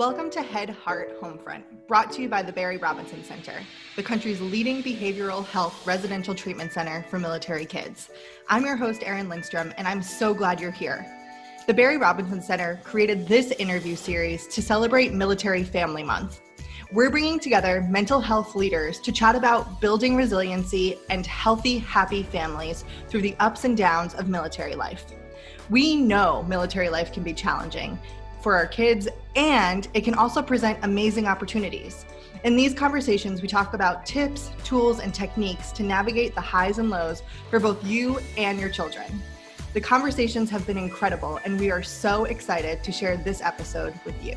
Welcome to Head Heart Homefront, brought to you by the Barry Robinson Center, the country's leading behavioral health residential treatment center for military kids. I'm your host, Erin Lindstrom, and I'm so glad you're here. The Barry Robinson Center created this interview series to celebrate Military Family Month. We're bringing together mental health leaders to chat about building resiliency and healthy, happy families through the ups and downs of military life. We know military life can be challenging, for our kids, and it can also present amazing opportunities. In these conversations, we talk about tips, tools, and techniques to navigate the highs and lows for both you and your children. The conversations have been incredible, and we are so excited to share this episode with you.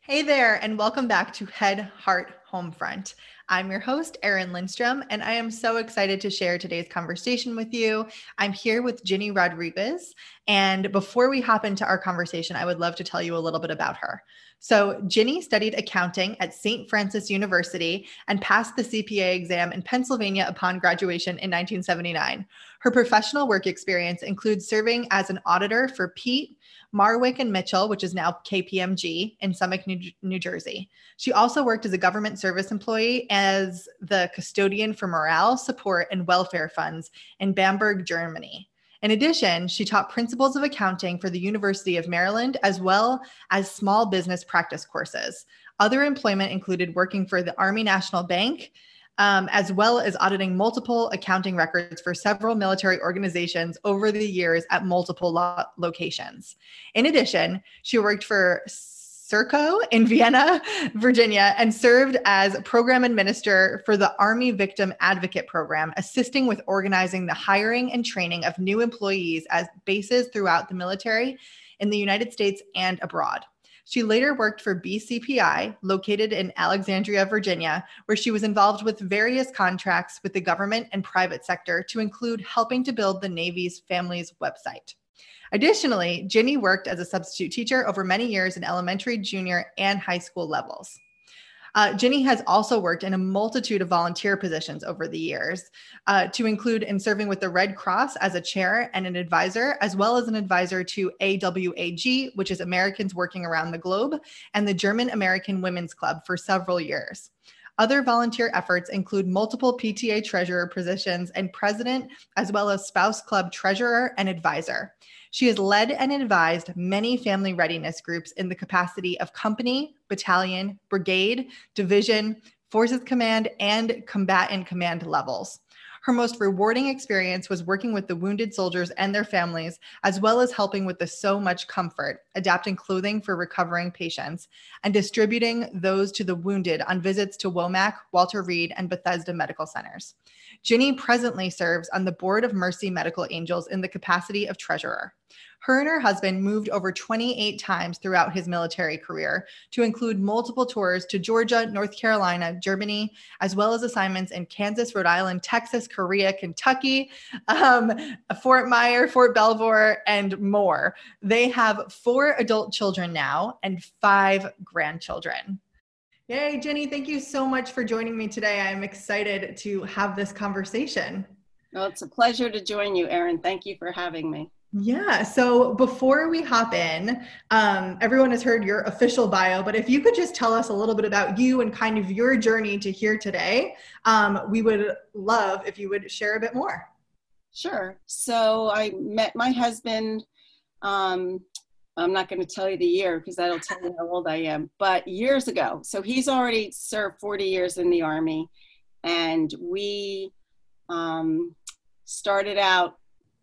Hey there, and welcome back to Head Heart Homefront. I'm your host, Erin Lindstrom, and I am so excited to share today's conversation with you. I'm here with Ginny Rodriguez. And before we hop into our conversation, I would love to tell you a little bit about her. So, Ginny studied accounting at St. Francis University and passed the CPA exam in Pennsylvania upon graduation in 1979. Her professional work experience includes serving as an auditor for Peat, Marwick and Mitchell, which is now KPMG in Summit, New, New, Jersey. She also worked as a government service employee as the custodian for morale, support, and welfare funds in Bamberg, Germany. In addition, she taught principles of accounting for the University of Maryland as well as small business practice courses. Other employment included working for the Army National Bank, um, as well as auditing multiple accounting records for several military organizations over the years at multiple lo- locations. In addition, she worked for Serco in Vienna, Virginia, and served as program administrator for the Army Victim Advocate Program, assisting with organizing the hiring and training of new employees as bases throughout the military in the United States and abroad. She later worked for BCPI, located in Alexandria, Virginia, where she was involved with various contracts with the government and private sector to include helping to build the Navy's Families website. Additionally, Ginny worked as a substitute teacher over many years in elementary, junior, and high school levels. Uh, Ginny has also worked in a multitude of volunteer positions over the years, uh, to include in serving with the Red Cross as a chair and an advisor, as well as an advisor to AWAG, which is Americans Working Around the Globe, and the German American Women's Club for several years. Other volunteer efforts include multiple PTA treasurer positions and president, as well as spouse club treasurer and advisor. She has led and advised many family readiness groups in the capacity of company, battalion, brigade, division, forces command, and combatant command levels. Her most rewarding experience was working with the wounded soldiers and their families, as well as helping with the Sew Much Comfort, adapting clothing for recovering patients, and distributing those to the wounded on visits to Womack, Walter Reed, and Bethesda medical centers. Ginny presently serves on the board of Mercy Medical Angels in the capacity of treasurer. Her and her husband moved over 28 times throughout his military career, to include multiple tours to Georgia, North Carolina, Germany, as well as assignments in Kansas, Rhode Island, Texas, Korea, Kentucky, um, Fort Myer, Fort Belvoir, and more. They have four adult children now and five grandchildren. Yay, Jenny, thank you so much for joining me today. I'm excited to have this conversation. Well, it's a pleasure to join you, Erin. Thank you for having me. Yeah. So before we hop in, um, everyone has heard your official bio, but if you could just tell us a little bit about you and kind of your journey to here today, um, we would love if you would share a bit more. Sure. So I met my husband. Um, I'm not going to tell you the year because that'll tell you how old I am, but years ago. So he's already served 40 years in the Army, and we um, started out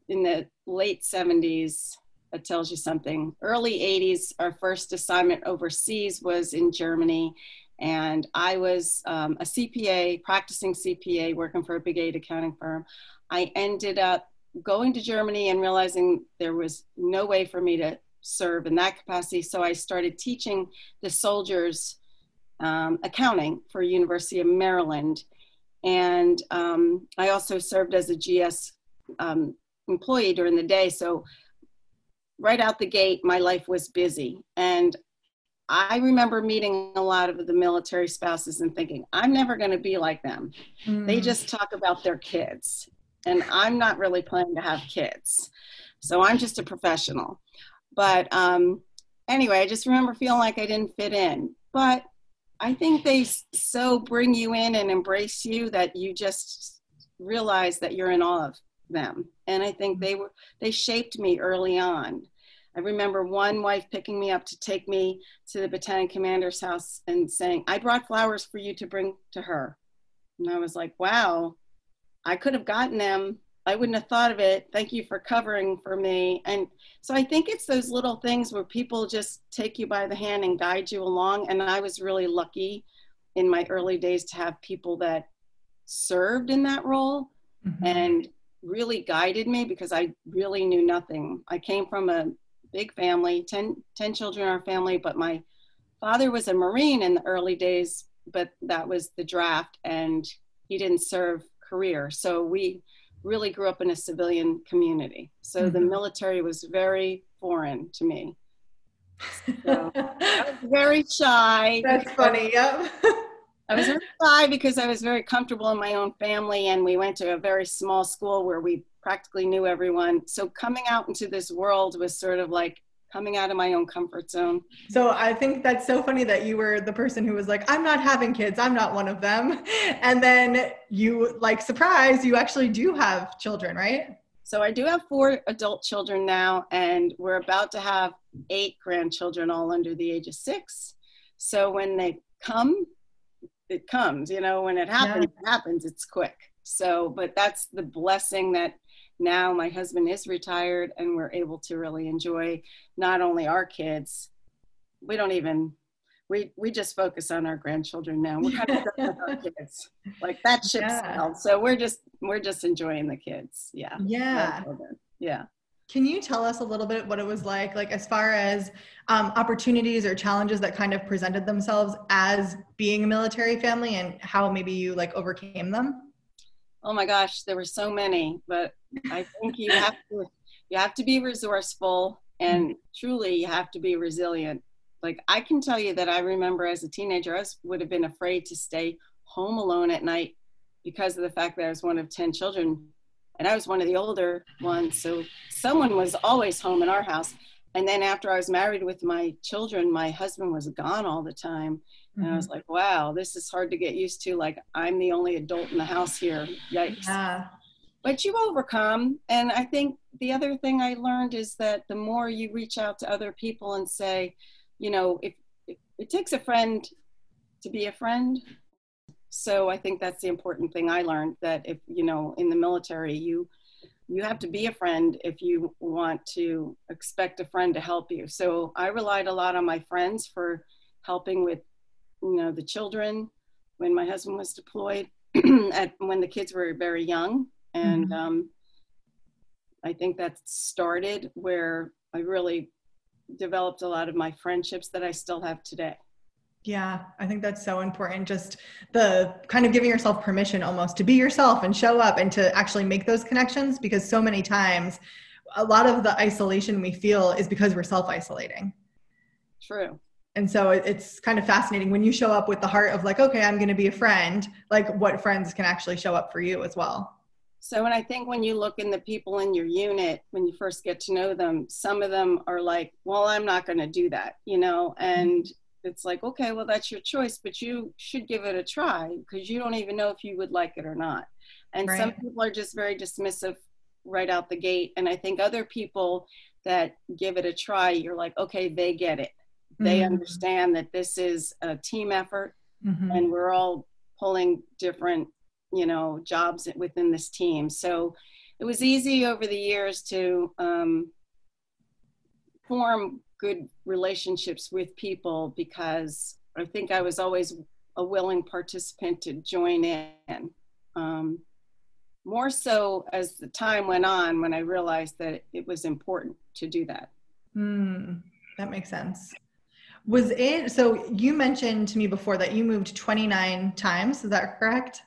in the late 70s that tells you something. Early 80s our first assignment overseas was in germany and i was um, a cpa practicing cpa working for a big eight accounting firm. I ended up going to germany and realizing there was no way for me to serve in that capacity so i started teaching the soldiers um, accounting for university of maryland. And um, i also served as a gs um, employee during the day. So right out the gate, my life was busy. And I remember meeting a lot of the military spouses and thinking, I'm never going to be like them. Mm. They just talk about their kids. And I'm not really planning to have kids. So I'm just a professional. But um, anyway, I just remember feeling like I didn't fit in. But I think they so bring you in and embrace you that you just realize that you're in awe of them. And I think they were they shaped me early on. I remember one wife picking me up to take me to the battalion commander's house and saying, I brought flowers for you to bring to her. And I was like, wow, I could have gotten them. I wouldn't have thought of it. Thank you for covering for me. And so I think it's those little things where people just take you by the hand and guide you along. And I was really lucky in my early days to have people that served in that role mm-hmm. and really guided me because I really knew nothing. I came from a big family, 10, 10 children in our family, but my father was a Marine in the early days, but that was the draft and he didn't serve career. So we really grew up in a civilian community. So mm-hmm. the military was very foreign to me. So I was very shy. That's funny, yep. I was very shy because I was very comfortable in my own family and we went to a very small school where we practically knew everyone. So coming out into this world was sort of like coming out of my own comfort zone. So I think that's so funny that you were the person who was like, I'm not having kids, I'm not one of them. And then you, like, surprise, you actually do have children, right? So I do have four adult children now, and we're about to have eight grandchildren, all under the age of six. So when they come, it comes, you know, when it happens, yeah. it happens, it's quick. So, but that's the blessing that now my husband is retired and we're able to really enjoy not only our kids we don't even we we just focus on our grandchildren now. We're kind of done with our kids. Like that ship yeah. sailed. So we're just we're just enjoying the kids. Yeah. Yeah. Yeah can you tell us a little bit what it was like like as far as um, opportunities or challenges that kind of presented themselves as being a military family and how maybe you like overcame them? Oh my gosh, there were so many, but I think you have to you have to be resourceful and truly you have to be resilient. Like I can tell you that I remember as a teenager, I would have been afraid to stay home alone at night because of the fact that I was one of 10 children and I was one of the older ones. So someone was always home in our house. And then after I was married with my children, my husband was gone all the time. And mm-hmm. I was mm-hmm. like, wow, this is hard to get used to. Like, I'm the only adult in the house here. Yikes. Yeah. But you overcome. And I think the other thing I learned is that the more you reach out to other people and say, you know, if, if it takes a friend to be a friend. So I think that's the important thing I learned that if, you know, in the military, you, you have to be a friend if you want to expect a friend to help you. So I relied a lot on my friends for helping with you know, the children when my husband was deployed, at when the kids were very young. And mm-hmm. um, I think that started where I really developed a lot of my friendships that I still have today. Yeah, I think that's so important. Just the kind of giving yourself permission almost to be yourself and show up and to actually make those connections because so many times a lot of the isolation we feel is because we're self isolating. True and so it's kind of fascinating when you show up with the heart of like okay i'm going to be a friend like what friends can actually show up for you as well so and i think when you look in the people in your unit when you first get to know them some of them are like well i'm not going to do that you know mm-hmm. and it's like okay well that's your choice but you should give it a try because you don't even know if you would like it or not and right. some people are just very dismissive right out the gate and i think other people that give it a try you're like okay they get it they mm-hmm. understand that this is a team effort mm-hmm. and we're all pulling different you know jobs within this team so it was easy over the years to um, form good relationships with people because i think i was always a willing participant to join in um, more so as the time went on when i realized that it was important to do that mm, that makes sense was it so you mentioned to me before that you moved 29 times, is that correct?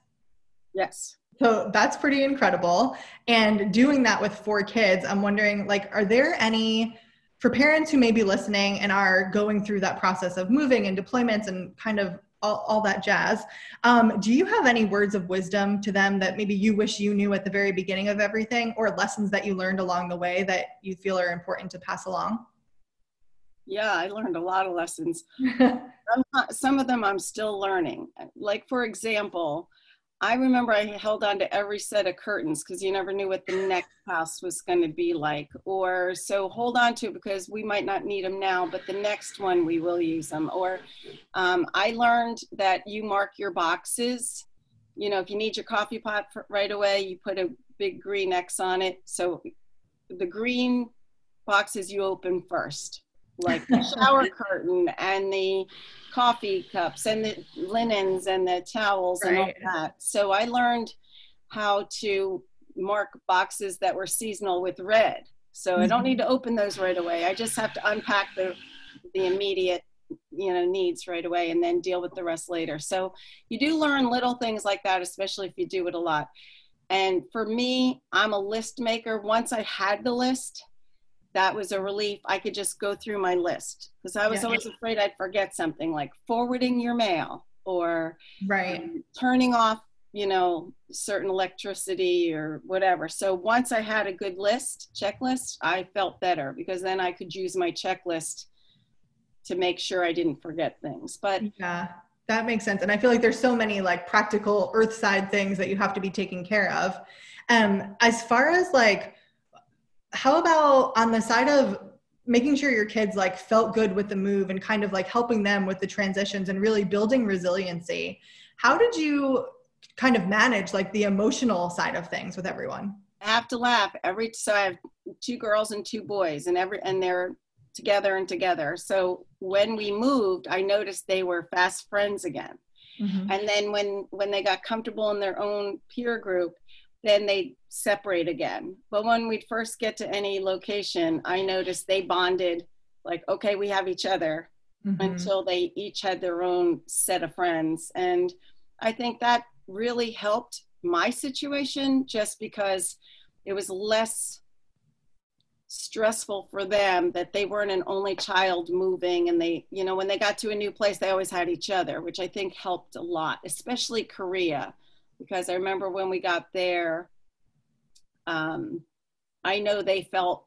Yes. So that's pretty incredible. And doing that with four kids, I'm wondering like are there any for parents who may be listening and are going through that process of moving and deployments and kind of all, all that jazz. Um, do you have any words of wisdom to them that maybe you wish you knew at the very beginning of everything, or lessons that you learned along the way that you feel are important to pass along? Yeah, I learned a lot of lessons. some of them I'm still learning. Like, for example, I remember I held on to every set of curtains because you never knew what the next house was going to be like. Or so hold on to because we might not need them now, but the next one we will use them. Or um, I learned that you mark your boxes. You know, if you need your coffee pot right away, you put a big green X on it. So the green boxes you open first like the shower curtain and the coffee cups and the linens and the towels right. and all that. So I learned how to mark boxes that were seasonal with red. So mm-hmm. I don't mm-hmm. need to open those right away. I just have to unpack the the immediate you know needs right away and then deal with the rest later. So you do learn little things like that especially if you do it a lot. And for me, I'm a list maker. Once I had the list, that was a relief. I could just go through my list because I was yeah. always afraid I'd forget something like forwarding your mail or right um, turning off, you know, certain electricity or whatever. So once I had a good list, checklist, I felt better because then I could use my checklist to make sure I didn't forget things. But yeah. That makes sense. And I feel like there's so many like practical earth side things that you have to be taking care of. Um, as far as like how about on the side of making sure your kids like felt good with the move and kind of like helping them with the transitions and really building resiliency? How did you kind of manage like the emotional side of things with everyone? I have to laugh every so i have two girls and two boys and every and they're together and together. So when we moved i noticed they were fast friends again. Mm-hmm. and then when when they got comfortable in their own peer group then they separate again. But when we first get to any location, I noticed they bonded like, okay, we have each other mm-hmm. until they each had their own set of friends. And I think that really helped my situation just because it was less stressful for them that they weren't an only child moving and they you know when they got to a new place they always had each other which i think helped a lot especially korea because I remember when we got there, um, I know they felt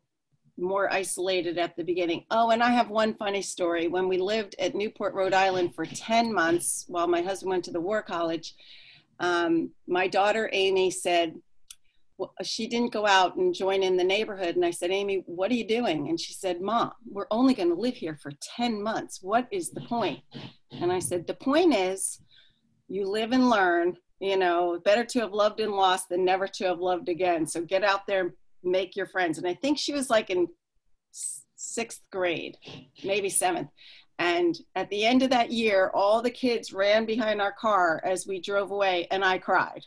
more isolated at the beginning. Oh, and I have one funny story. When we lived at Newport, Rhode Island for 10 months while my husband went to the war college, um, my daughter Amy said, well, she didn't go out and join in the neighborhood. And I said, Amy, what are you doing? And she said, Mom, we're only going to live here for 10 months. What is the point? And I said, The point is you live and learn you know, better to have loved and lost than never to have loved again. So get out there, make your friends. And I think she was like in sixth grade, maybe seventh. And at the end of that year, all the kids ran behind our car as we drove away, and I cried.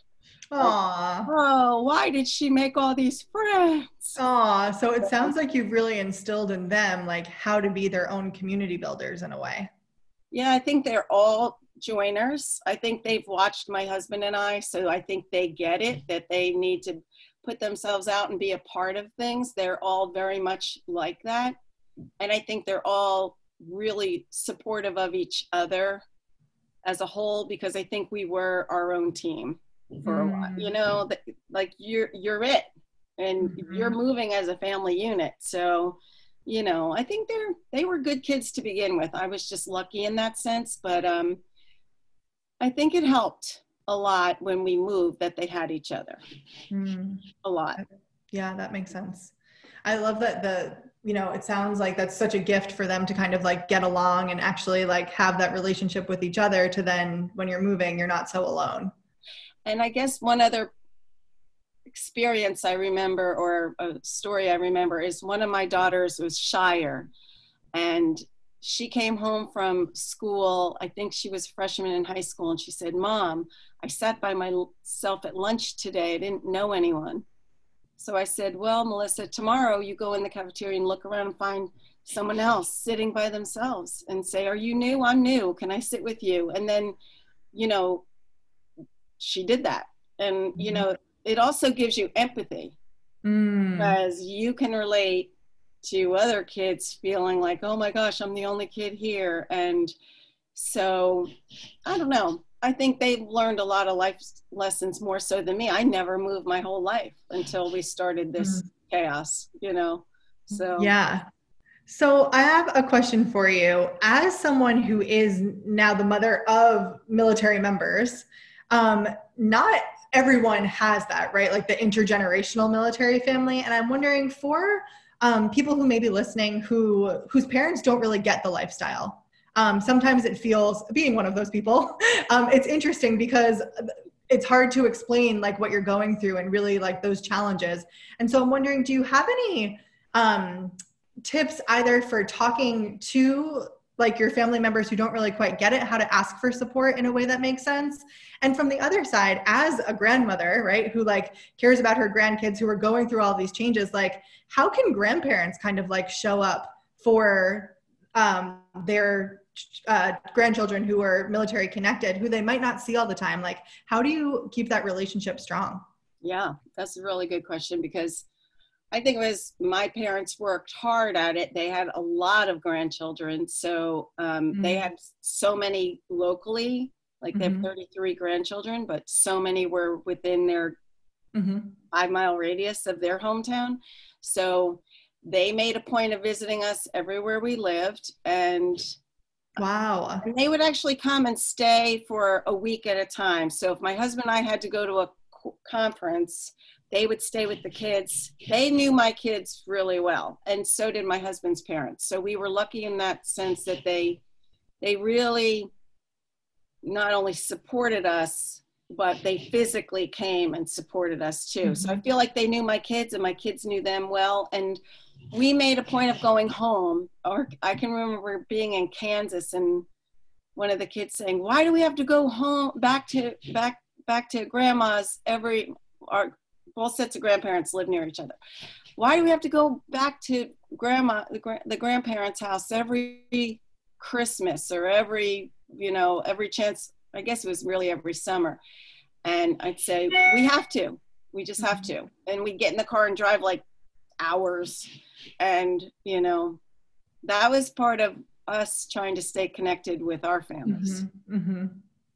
Aww. Oh, why did she make all these friends? Aw, so it sounds like you've really instilled in them like how to be their own community builders in a way. Yeah, I think they're all joiners. I think they've watched my husband and I, so I think they get it that they need to put themselves out and be a part of things. They're all very much like that. And I think they're all really supportive of each other as a whole because I think we were our own team for a while. You know, like you're you're it and mm-hmm. you're moving as a family unit. So, you know, I think they're they were good kids to begin with. I was just lucky in that sense, but um I think it helped a lot when we moved that they had each other. Mm. A lot. Yeah, that makes sense. I love that the you know it sounds like that's such a gift for them to kind of like get along and actually like have that relationship with each other to then when you're moving you're not so alone and i guess one other experience i remember or a story i remember is one of my daughters was shyer and she came home from school. I think she was freshman in high school, and she said, Mom, I sat by myself at lunch today. I didn't know anyone. So I said, Well, Melissa, tomorrow you go in the cafeteria and look around and find someone else sitting by themselves and say, Are you new? I'm new. Can I sit with you? And then, you know, she did that. And, you mm-hmm. know, it also gives you empathy mm. because you can relate to other kids feeling like, oh my gosh, I'm the only kid here. And, So I don't know. I think they've learned a lot of life lessons more so than me. I never moved my whole life until we started this mm. chaos, you know. So Yeah. So I have a question for you. As someone who is now the mother of military members, um, not everyone has that, right? Like the intergenerational military family. And I'm wondering for um, people who may be listening who whose parents don't really get the lifestyle. Um, sometimes it feels being one of those people um, it's interesting because it's hard to explain like what you're going through and really like those challenges. And so i'm wondering do you have any um, tips either for talking to like your family members who don't really quite get it how to ask for support in a way that makes sense. And from the other side as a grandmother right who like cares about her grandkids who are going through all these changes like how can grandparents kind of like show up for um, their uh, grandchildren who are military connected who they might not see all the time? Like how do you keep that relationship strong? Yeah that's a really good question because i think it was my parents worked hard at it they had a lot of grandchildren so um, mm-hmm. they had so many locally like they mm-hmm. have 33 grandchildren but so many were within their mm-hmm. five mile radius of their hometown so they made a point of visiting us everywhere we lived and Wow. And they would actually come and stay for a week at a time. So if my husband and I had to go to a conference, they would stay with the kids. They knew my kids really well, and so did my husband's parents. So we were lucky in that sense that they they really not only supported us, but they physically came and supported us too. So I mm-hmm. feel like they knew my kids and my kids knew them well. And we made a point of going home or i can remember being in kansas and one of the kids saying why do we have to go home back to back back to grandma's every our both sets of grandparents live near each other. Why do we have to go back to grandma the, the grandparents house every christmas or every you know every chance? I guess it was really every summer. And i'd say we have to. We just have to. And we get in the car and drive like hours. And you know that was part of us trying to stay connected with our families. Mm-hmm, mm-hmm.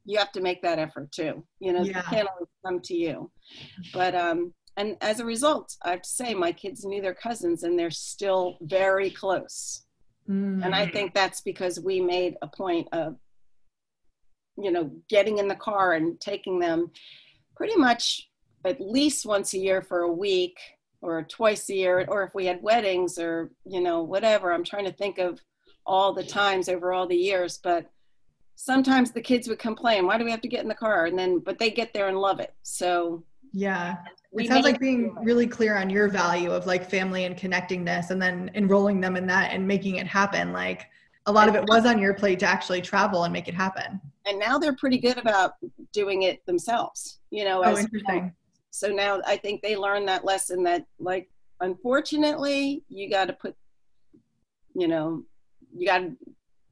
You have to make that effort too you know yeah. they can't always come to you but um and as a result i have to say my kids knew their cousins and they're still very close mm. and i mm. think that's because we made a point of you know getting in the car and taking them pretty much at least once a year for a week or twice a year or if we had weddings or you know whatever i'm trying to think of all the times over all the years but sometimes the kids would complain why do we have to get in the car? And then but they get there and love it. So yeah. it sounds like being really clear on your value of like family and connectingness and then enrolling them in that and making it happen. Like a lot of it was on your plate to actually travel and make it happen. And now they're pretty good about doing it themselves you know oh, interesting. So now i think they learned that lesson that like unfortunately you got to put you know you got to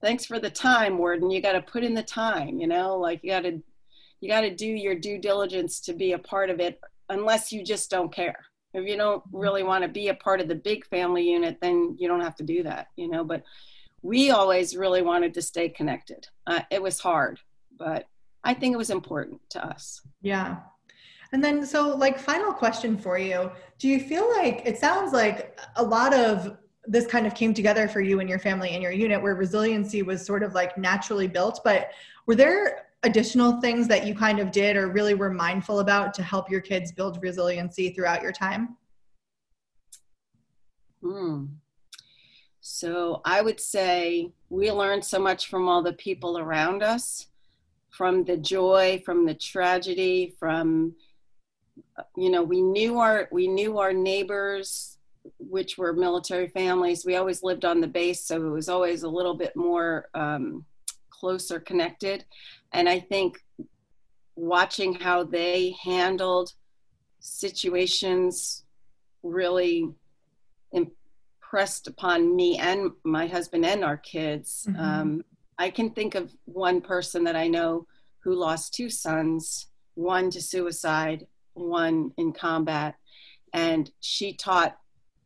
thanks for the time warden. You got to put in the time you know? Like you got to you got to do your due diligence to be a part of it unless you just don't care. If you don't really want to be a part of the big family unit then you don't have to do that you know? But we always really wanted to stay connected. Uh, it was hard but i think it was important to us. Yeah. And then, so like, final question for you. Do you feel like it sounds like a lot of this kind of came together for you and your family and your unit where resiliency was sort of like naturally built, but were there additional things that you kind of did or really were mindful about to help your kids build resiliency throughout your time? Hmm. So I would say we learned so much from all the people around us, from the joy, from the tragedy, from you know we knew our we knew our neighbors which were military families we always lived on the base so it was always a little bit more um, closer connected. And i think watching how they handled situations really impressed upon me and my husband and our kids. Mm-hmm. um, i can think of one person that i know who lost two sons one to suicide one in combat. And she taught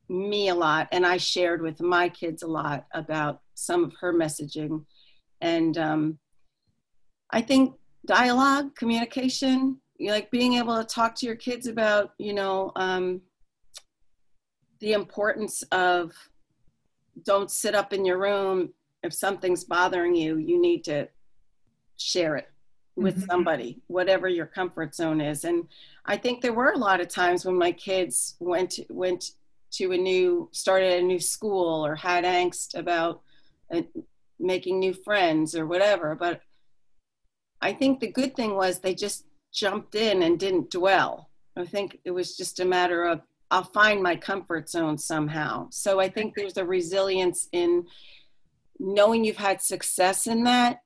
me a lot and i shared with my kids a lot about some of her messaging. And um, I think dialogue, communication, you like being able to talk to your kids about, you know, um, the importance of don't sit up in your room. If something's bothering you you need to share it with mm-hmm. somebody whatever your comfort zone is. And i think there were a lot of times when my kids went went to a new started a new school or had angst about uh, making new friends or whatever but i think the good thing was they just jumped in and didn't dwell i think it was just a matter of I'll find my comfort zone somehow. So I think there's a resilience in knowing you've had success in that,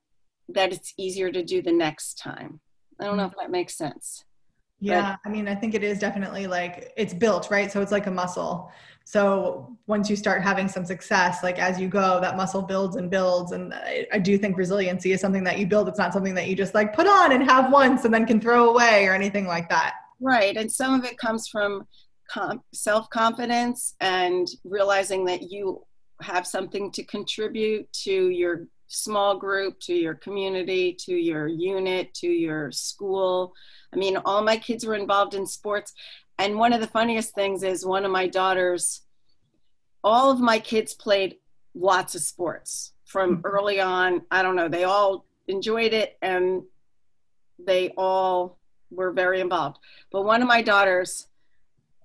that it's easier to do the next time. I don't know if that makes sense. Yeah, but, I mean, I think it is definitely like it's built, right? So it's like a muscle. So once you start having some success, like as you go, that muscle builds and builds. And I, I, do think resiliency is something that you build. It's not something that you just like put on and have once and then can throw away or anything like that. Right. And some of it comes from com- self confidence and realizing that you have something to contribute to your small group, to your community, to your unit, to your school. I mean, all my kids were involved in sports. And one of the funniest things is one of my daughters, all of my kids played lots of sports from mm-hmm. early on. I don't know, they all enjoyed it and they all were very involved. But one of my daughters,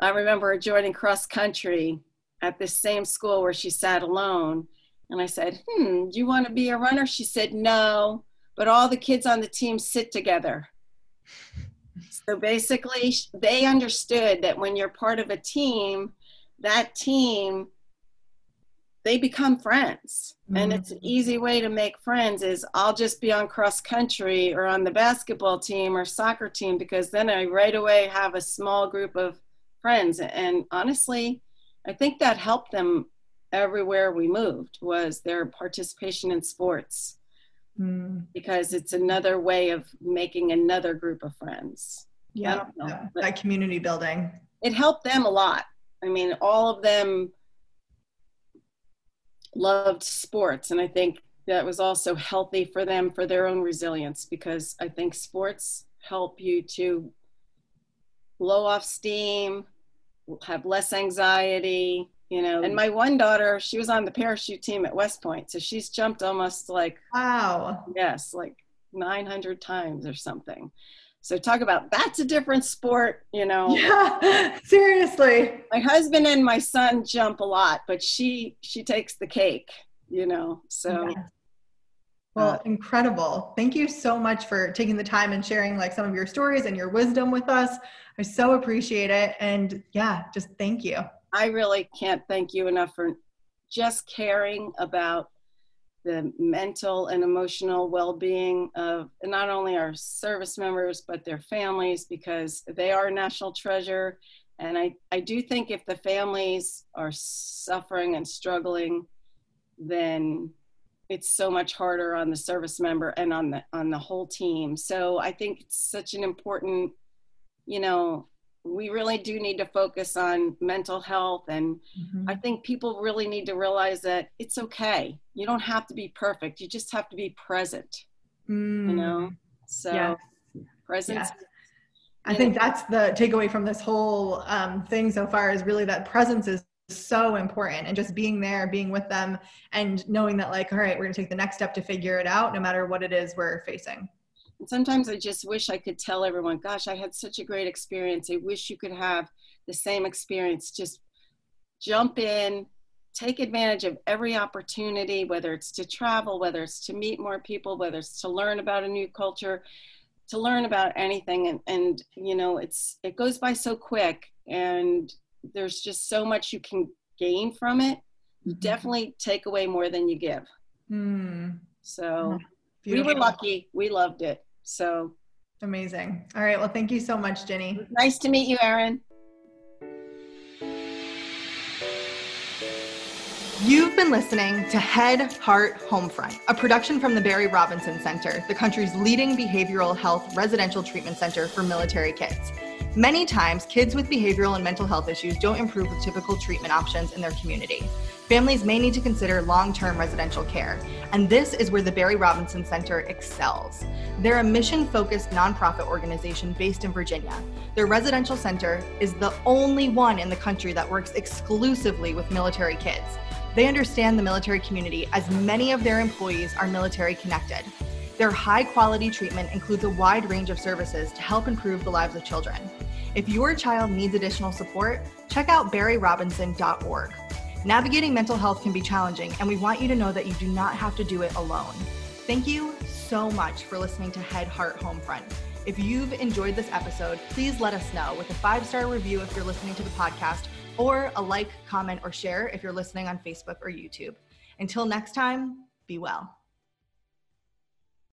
I remember joining cross country at this same school where she sat alone. And I said, Hmm, do you want to be a runner? She said, No, but all the kids on the team sit together. So basically, they understood that when you're part of a team, that team they become friends mm-hmm. and it's an easy way to make friends is i'll just be on cross country or on the basketball team or soccer team because then i right away have a small group of friends and honestly i think that helped them everywhere we moved was their participation in sports. Mm. because it's another way of making another group of friends. Yeah, yeah that community building. It helped them a lot. I mean all of them loved sports and i think that was also healthy for them for their own resilience because i think sports help you to blow off steam, have less anxiety, you know. And my one daughter, she was on the parachute team at West Point, so she's jumped almost like wow, yes, like 900 times or something. So talk about that's a different sport, you know. Yeah, seriously. My husband and my son jump a lot, but she she takes the cake, you know. So yeah. Well, uh, incredible. Thank you so much for taking the time and sharing like some of your stories and your wisdom with us. I so appreciate it. And yeah, just thank you. I really can't thank you enough for just caring about the mental and emotional well-being of not only our service members but their families because they are a national treasure. And I, I do think if the families are suffering and struggling then it's so much harder on the service member and on the on the whole team. So i think it's such an important you know we really do need to focus on mental health and mm-hmm. i think people really need to realize that it's okay you don't have to be perfect you just have to be present mm. you know so yes. presence yes. I think that's the takeaway from this whole um, thing so far is really that presence is so important and just being there being with them and knowing that like all right we're going to take the next step to figure it out no matter what it is we're facing sometimes i just wish i could tell everyone gosh i had such a great experience i wish you could have the same experience just jump in take advantage of every opportunity whether it's to travel whether it's to meet more people whether it's to learn about a new culture to learn about anything and, and you know it's it goes by so quick and there's just so much you can gain from it. You mm-hmm. definitely take away more than you give. Mm. So we were lucky. We loved it. So amazing. All right. Well, thank you so much, Jenny. Nice to meet you, Erin. You've been listening to Head Heart Homefront, a production from the Barry Robinson Center, the country's leading behavioral health residential treatment center for military kids. Many times, kids with behavioral and mental health issues don't improve with typical treatment options in their community. Families may need to consider long term residential care, and this is where the Barry Robinson Center excels. They're a mission focused nonprofit organization based in Virginia. Their residential center is the only one in the country that works exclusively with military kids. They understand the military community as many of their employees are military connected. Their high quality treatment includes a wide range of services to help improve the lives of children. If your child needs additional support, check out barryrobinson.org. Navigating mental health can be challenging, and we want you to know that you do not have to do it alone. Thank you so much for listening to Head Heart Homefront. If you've enjoyed this episode, please let us know with a five star review if you're listening to the podcast, or a like, comment, or share if you're listening on Facebook or YouTube. Until next time, be well.